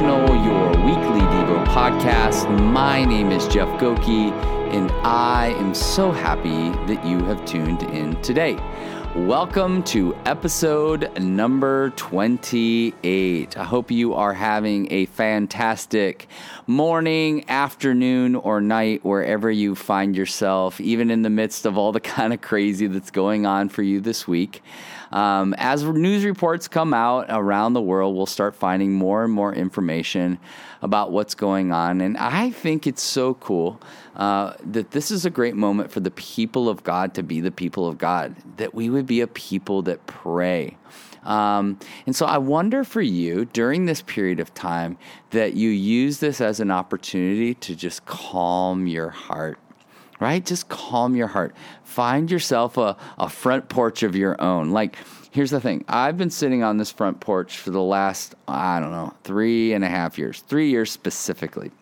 Your weekly Devo podcast. My name is Jeff Goki, and I am so happy that you have tuned in today. Welcome to episode number 28. I hope you are having a fantastic morning, afternoon, or night, wherever you find yourself, even in the midst of all the kind of crazy that's going on for you this week. Um, as news reports come out around the world, we'll start finding more and more information about what's going on. And I think it's so cool uh, that this is a great moment for the people of God to be the people of God, that we would be a people that pray. Um, and so I wonder for you during this period of time that you use this as an opportunity to just calm your heart right? Just calm your heart. Find yourself a, a front porch of your own. Like, here's the thing I've been sitting on this front porch for the last, I don't know, three and a half years, three years specifically.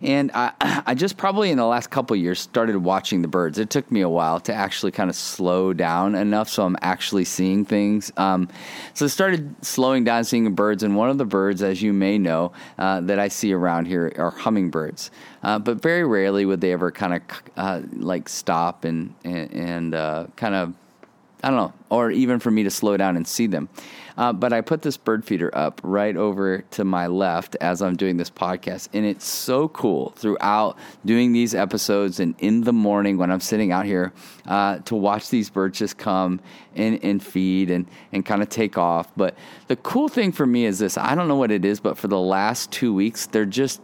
And I, I just probably in the last couple years started watching the birds. It took me a while to actually kind of slow down enough so I'm actually seeing things. Um, so I started slowing down, seeing the birds. And one of the birds, as you may know, uh, that I see around here are hummingbirds. Uh, but very rarely would they ever kind of uh, like stop and, and, and uh, kind of I don't know, or even for me to slow down and see them. Uh, but I put this bird feeder up right over to my left as I'm doing this podcast. And it's so cool throughout doing these episodes and in the morning when I'm sitting out here uh, to watch these birds just come and, and feed and, and kind of take off. But the cool thing for me is this I don't know what it is, but for the last two weeks, they're just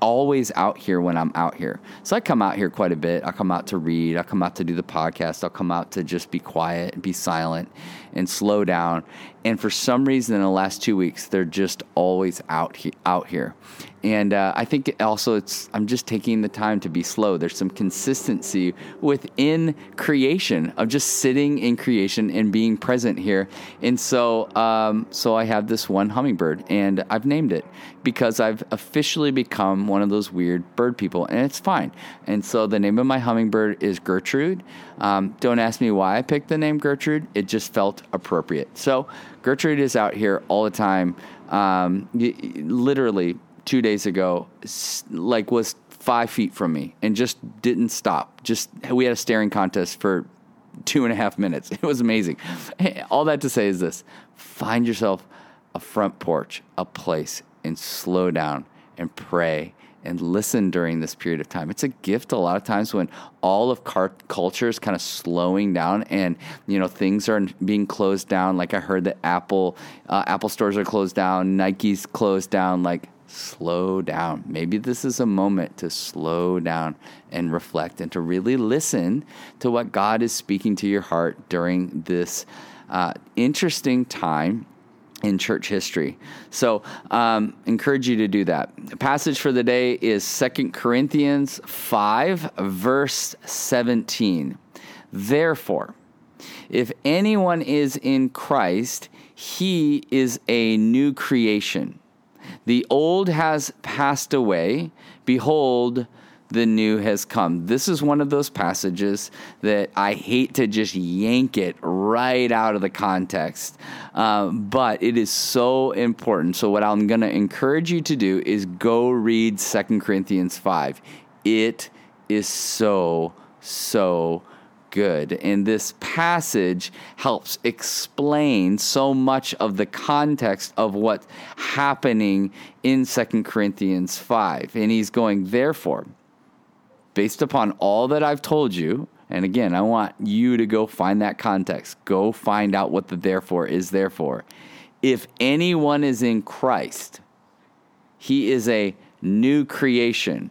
always out here when I'm out here. So I come out here quite a bit. I come out to read. I come out to do the podcast. I'll come out to just be quiet, and be silent, and slow down. And for some reason, in the last two weeks, they're just always out he- out here. And uh, I think also it's I'm just taking the time to be slow. There's some consistency within creation of just sitting in creation and being present here. And so um, so I have this one hummingbird, and I've named it because I've officially become one of those weird bird people, and it's fine. And so the name of my hummingbird is Gertrude. Um, don't ask me why I picked the name Gertrude. It just felt appropriate. So Gertrude is out here all the time. Um, literally two days ago, like was five feet from me and just didn't stop. Just we had a staring contest for two and a half minutes. It was amazing. All that to say is this: find yourself a front porch, a place, and slow down and pray and listen during this period of time. It's a gift a lot of times when all of car- culture is kind of slowing down and you know things are being closed down. Like I heard that Apple uh, Apple stores are closed down, Nike's closed down. Like slow down. Maybe this is a moment to slow down and reflect and to really listen to what God is speaking to your heart during this uh, interesting time in church history. So, um, encourage you to do that. The passage for the day is Second Corinthians 5, verse 17. Therefore, if anyone is in Christ, he is a new creation. The old has passed away. Behold, the new has come. This is one of those passages that I hate to just yank it right out of the context, uh, but it is so important. So, what I'm going to encourage you to do is go read Second Corinthians 5. It is so, so good. And this passage helps explain so much of the context of what's happening in Second Corinthians 5. And he's going, therefore, based upon all that I've told you, and again, I want you to go find that context. Go find out what the therefore is there for. If anyone is in Christ, he is a new creation.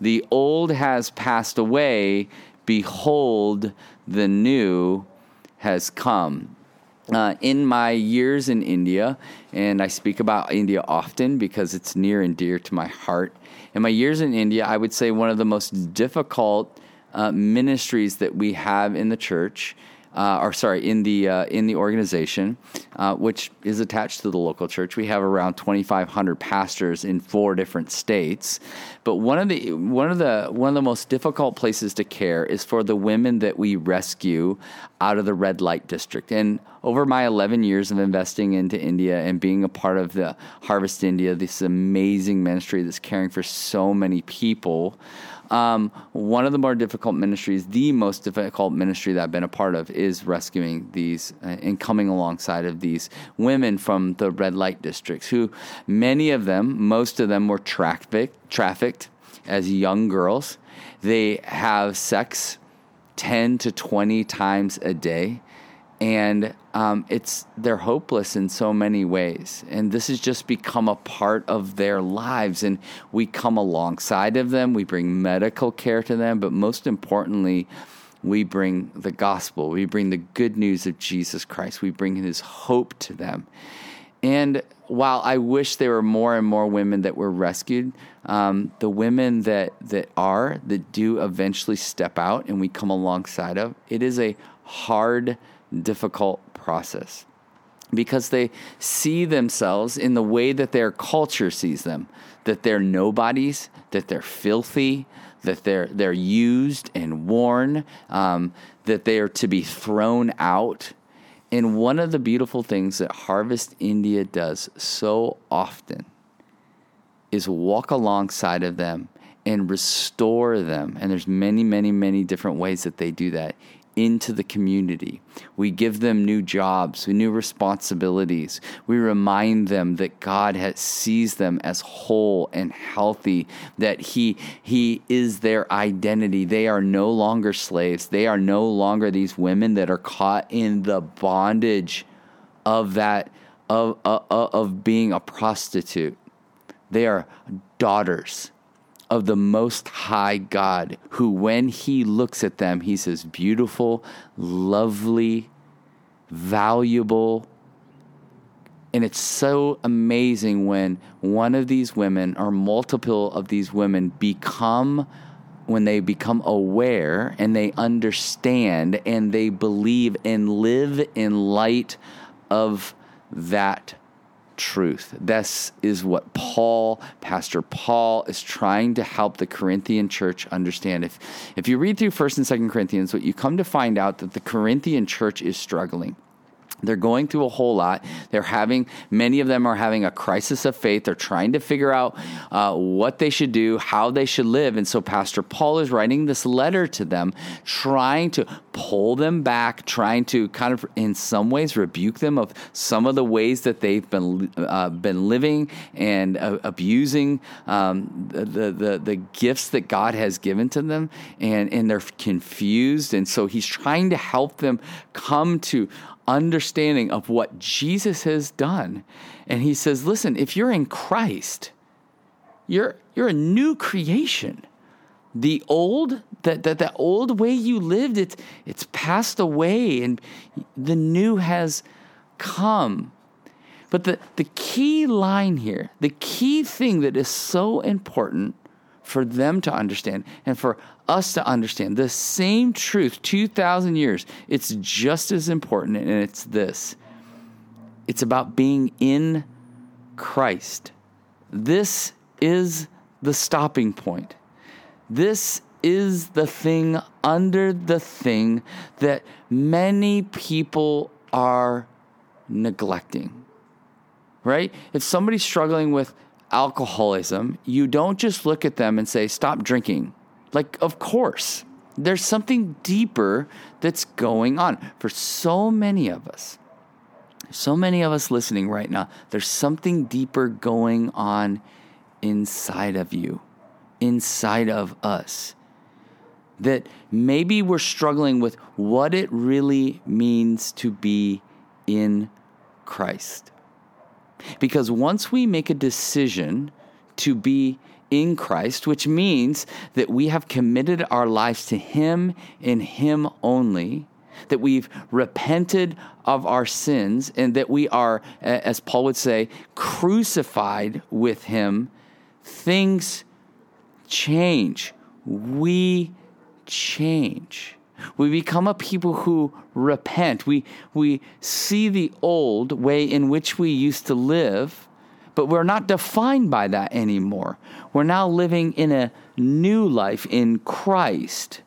The old has passed away. Behold, the new has come. Uh, in my years in India, and I speak about India often because it's near and dear to my heart. In my years in India, I would say one of the most difficult uh, ministries that we have in the church uh, or sorry, in the uh, in the organization, uh, which is attached to the local church. We have around 2,500 pastors in four different states. But one of the one of the one of the most difficult places to care is for the women that we rescue out of the red light district. And over my 11 years of investing into India and being a part of the Harvest India, this amazing ministry that's caring for so many people. Um, one of the more difficult ministries, the most difficult ministry that I've been a part of, is rescuing these uh, and coming alongside of these women from the red light districts, who many of them, most of them were trafficked, trafficked as young girls. They have sex 10 to 20 times a day and um, it's they're hopeless in so many ways. And this has just become a part of their lives. And we come alongside of them. We bring medical care to them. But most importantly we bring the gospel. We bring the good news of jesus christ. We bring his hope to them. And while i wish there were more and more women that were rescued um, the women that that are that do eventually step out and we come alongside of it is a hard difficult process because they see themselves in the way that their culture sees them that they're nobodies that they're filthy that they're they're used and worn um, that they are to be thrown out. And one of the beautiful things that harvest india does so often is walk alongside of them and restore them. And there's many many many different ways that they do that into the community. We give them new jobs, new responsibilities. We remind them that God has, sees them as whole and healthy, that he, he is their identity. They are no longer slaves. They are no longer these women that are caught in the bondage of that of, of, of being a prostitute. They are daughters of the Most High God, who, when He looks at them, He says, beautiful, lovely, valuable. And it's so amazing when one of these women or multiple of these women become, when they become aware and they understand and they believe and live in light of that truth. This is what Paul, Pastor Paul, is trying to help the Corinthian church understand. If, if you read through 1st and 2nd Corinthians, what you come to find out that the Corinthian church is struggling. They're going through a whole lot. They're having, many of them are having a crisis of faith. They're trying to figure out uh, what they should do, how they should live. And so Pastor Paul is writing this letter to them, trying to pull them back, trying to kind of, in some ways, rebuke them of some of the ways that they've been, uh, been living and uh, abusing um, the, the, the gifts that God has given to them. And, and they're confused. And so he's trying to help them come to understanding of what Jesus has done. And he says, listen, if you're in Christ, you're, you're a new creation. The old, that, that, that old way you lived, it's, it's passed away and the new has come. But the, the key line here, the key thing that is so important for them to understand and for us to understand the same truth 2,000 years. It's just as important, and it's this it's about being in Christ. This is the stopping point. This is the thing under the thing that many people are neglecting. Right? If somebody's struggling with alcoholism, you don't just look at them and say, stop drinking. Like, of course, there's something deeper that's going on. For so many of us, so many of us listening right now, there's something deeper going on inside of you, inside of us. That maybe we're struggling with what it really means to be in Christ. Because once we make a decision to be in Christ, which means that we have committed our lives to Him in Him only, that we've repented of our sins, and that we are, as Paul would say, crucified with Him, things change. We change. We become a people who repent. We, we see the old way in which we used to live, but we're not defined by that anymore. We're now living in a new life in Christ,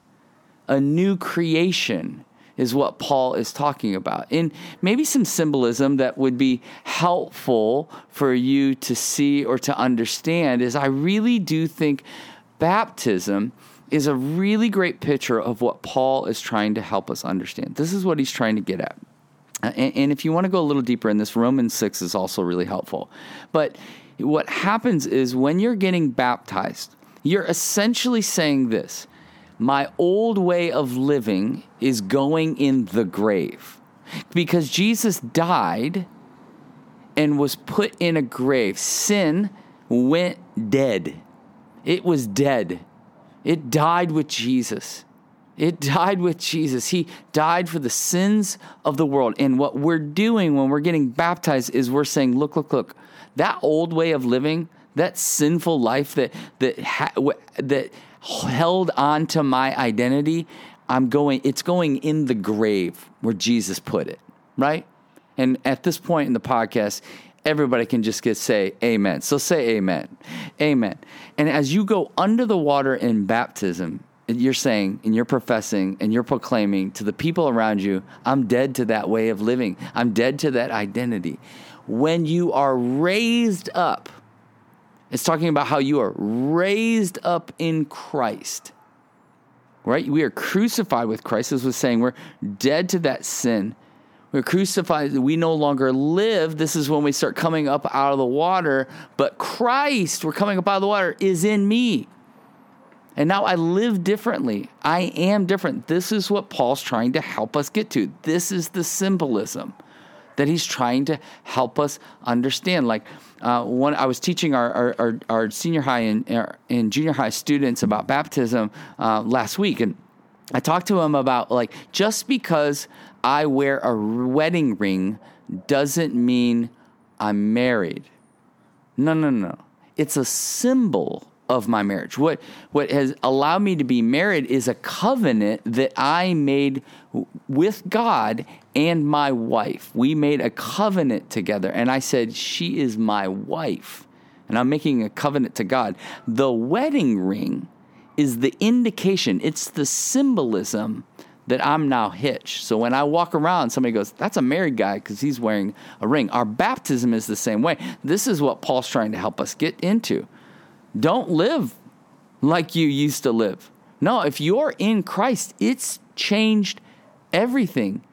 a new creation is what Paul is talking about. And maybe some symbolism that would be helpful for you to see or to understand is I really do think baptism is a really great picture of what Paul is trying to help us understand. This is what he's trying to get at. And, and if you want to go a little deeper in this, Romans 6 is also really helpful. But what happens is when you're getting baptized, you're essentially saying this My old way of living is going in the grave. Because Jesus died and was put in a grave, sin went dead. It was dead. It died with Jesus. It died with Jesus. He died for the sins of the world. And what we're doing when we're getting baptized is we're saying, look, look, look, that old way of living, that sinful life that that ha- that held on to my identity, I'm going it's going in the grave where Jesus put it, right? And at this point in the podcast, everybody can just get say amen. So say amen. Amen. And as you go under the water in baptism, you're saying and you're professing and you're proclaiming to the people around you, I'm dead to that way of living. I'm dead to that identity. When you are raised up, it's talking about how you are raised up in Christ. Right? We are crucified with Christ. This was saying we're dead to that sin we're crucified. We no longer live. This is when we start coming up out of the water. But Christ, we're coming up out of the water, is in me. And now I live differently. I am different. This is what Paul's trying to help us get to. This is the symbolism that he's trying to help us understand. Like uh, I was teaching our, our, our, our senior high and, and junior high students about baptism uh, last week. And I talked to them about like just because I wear a wedding ring doesn't mean I'm married. No, no, no. It's a symbol of my marriage. What what has allowed me to be married is a covenant that I made with God and my wife. We made a covenant together and I said she is my wife. And I'm making a covenant to God. The wedding ring is the indication, it's the symbolism that I'm now hitched. So when I walk around, somebody goes, That's a married guy because he's wearing a ring. Our baptism is the same way. This is what Paul's trying to help us get into. Don't live like you used to live. No, if you're in Christ, it's changed everything.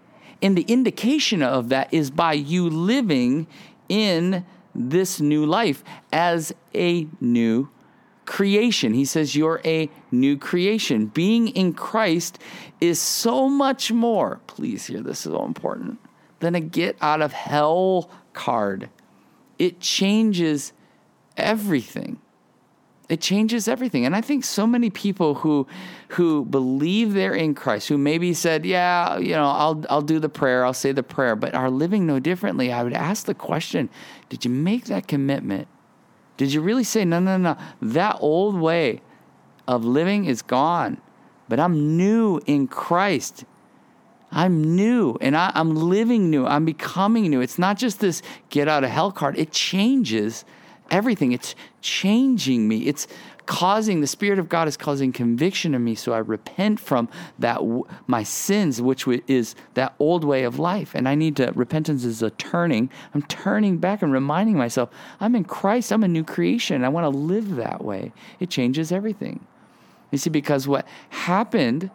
And the indication of that is by you living in this new life as a new creation. He says you're a new creation. Being in Christ is so much more, please hear this is so important, than a get out of hell card. It changes everything. It changes everything. And I think so many people who who believe they're in Christ, who maybe said, Yeah, you know, I'll I'll do the prayer, I'll say the prayer, but are living no differently, I would ask the question, did you make that commitment? Did you really say, no, no, no, that old way of living is gone, but I'm new in Christ? I'm new and I, am living new. I'm becoming new. It's not just this get out of hell card, it changes everything. It's changing me. It's causing the spirit of god is causing conviction in me so i repent from that my sins which is that old way of life. And i need to repentance is a turning. I'm turning back and reminding myself i'm in christ. I'm a new creation. I want to live that way. It changes everything. You see because what happened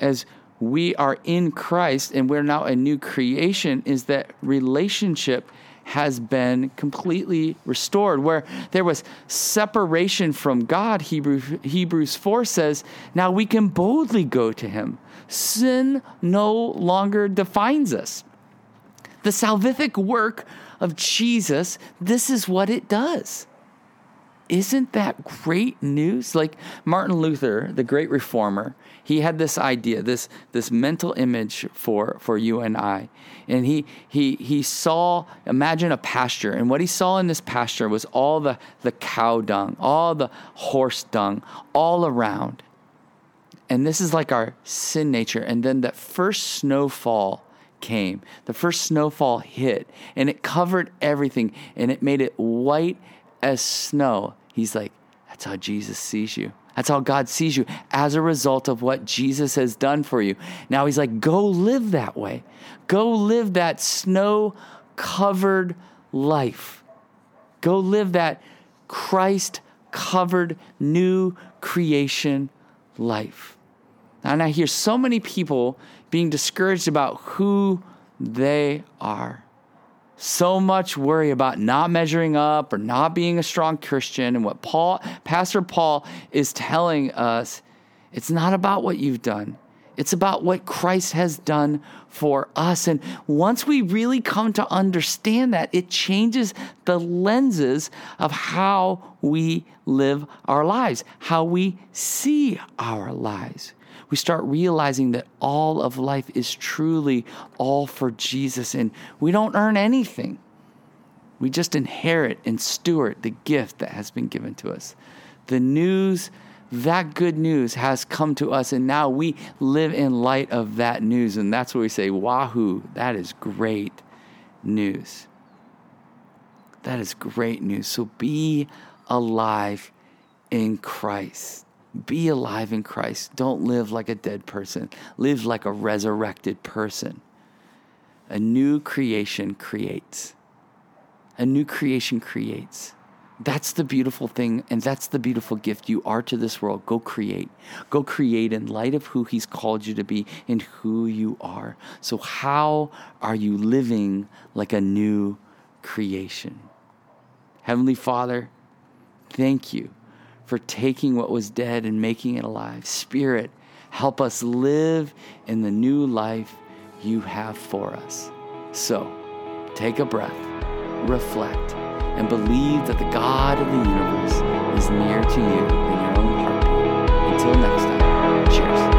as we are in christ and we're now a new creation is that relationship has been completely restored. Where there was separation from God, Hebrews, Hebrews 4 says, now we can boldly go to Him. Sin no longer defines us. The salvific work of Jesus, this is what it does. Isn't that great news? Like Martin Luther, the great reformer, he had this idea, this this mental image for for you and I. And he he he saw imagine a pasture and what he saw in this pasture was all the the cow dung, all the horse dung all around. And this is like our sin nature. And then that first snowfall came. The first snowfall hit and it covered everything and it made it white as snow. He's like, that's how Jesus sees you. That's how God sees you as a result of what Jesus has done for you. Now he's like, go live that way. Go live that snow covered life. Go live that Christ covered new creation life. And I hear so many people being discouraged about who they are. So much worry about not measuring up or not being a strong Christian. And what Paul, Pastor Paul is telling us, it's not about what you've done. It's about what Christ has done for us. And once we really come to understand that, it changes the lenses of how we live our lives, how we see our lives. We start realizing that all of life is truly all for Jesus, and we don't earn anything. We just inherit and steward the gift that has been given to us. The news that good news has come to us, and now we live in light of that news. And that's what we say, Wahoo, that is great news. That is great news. So be alive in Christ. Be alive in Christ. Don't live like a dead person, live like a resurrected person. A new creation creates. A new creation creates. That's the beautiful thing, and that's the beautiful gift you are to this world. Go create. Go create in light of who He's called you to be and who you are. So, how are you living like a new creation? Heavenly Father, thank you for taking what was dead and making it alive. Spirit, help us live in the new life you have for us. So, take a breath, reflect and believe that the God of the universe is near to you in your own heartbeat. Until next time, cheers.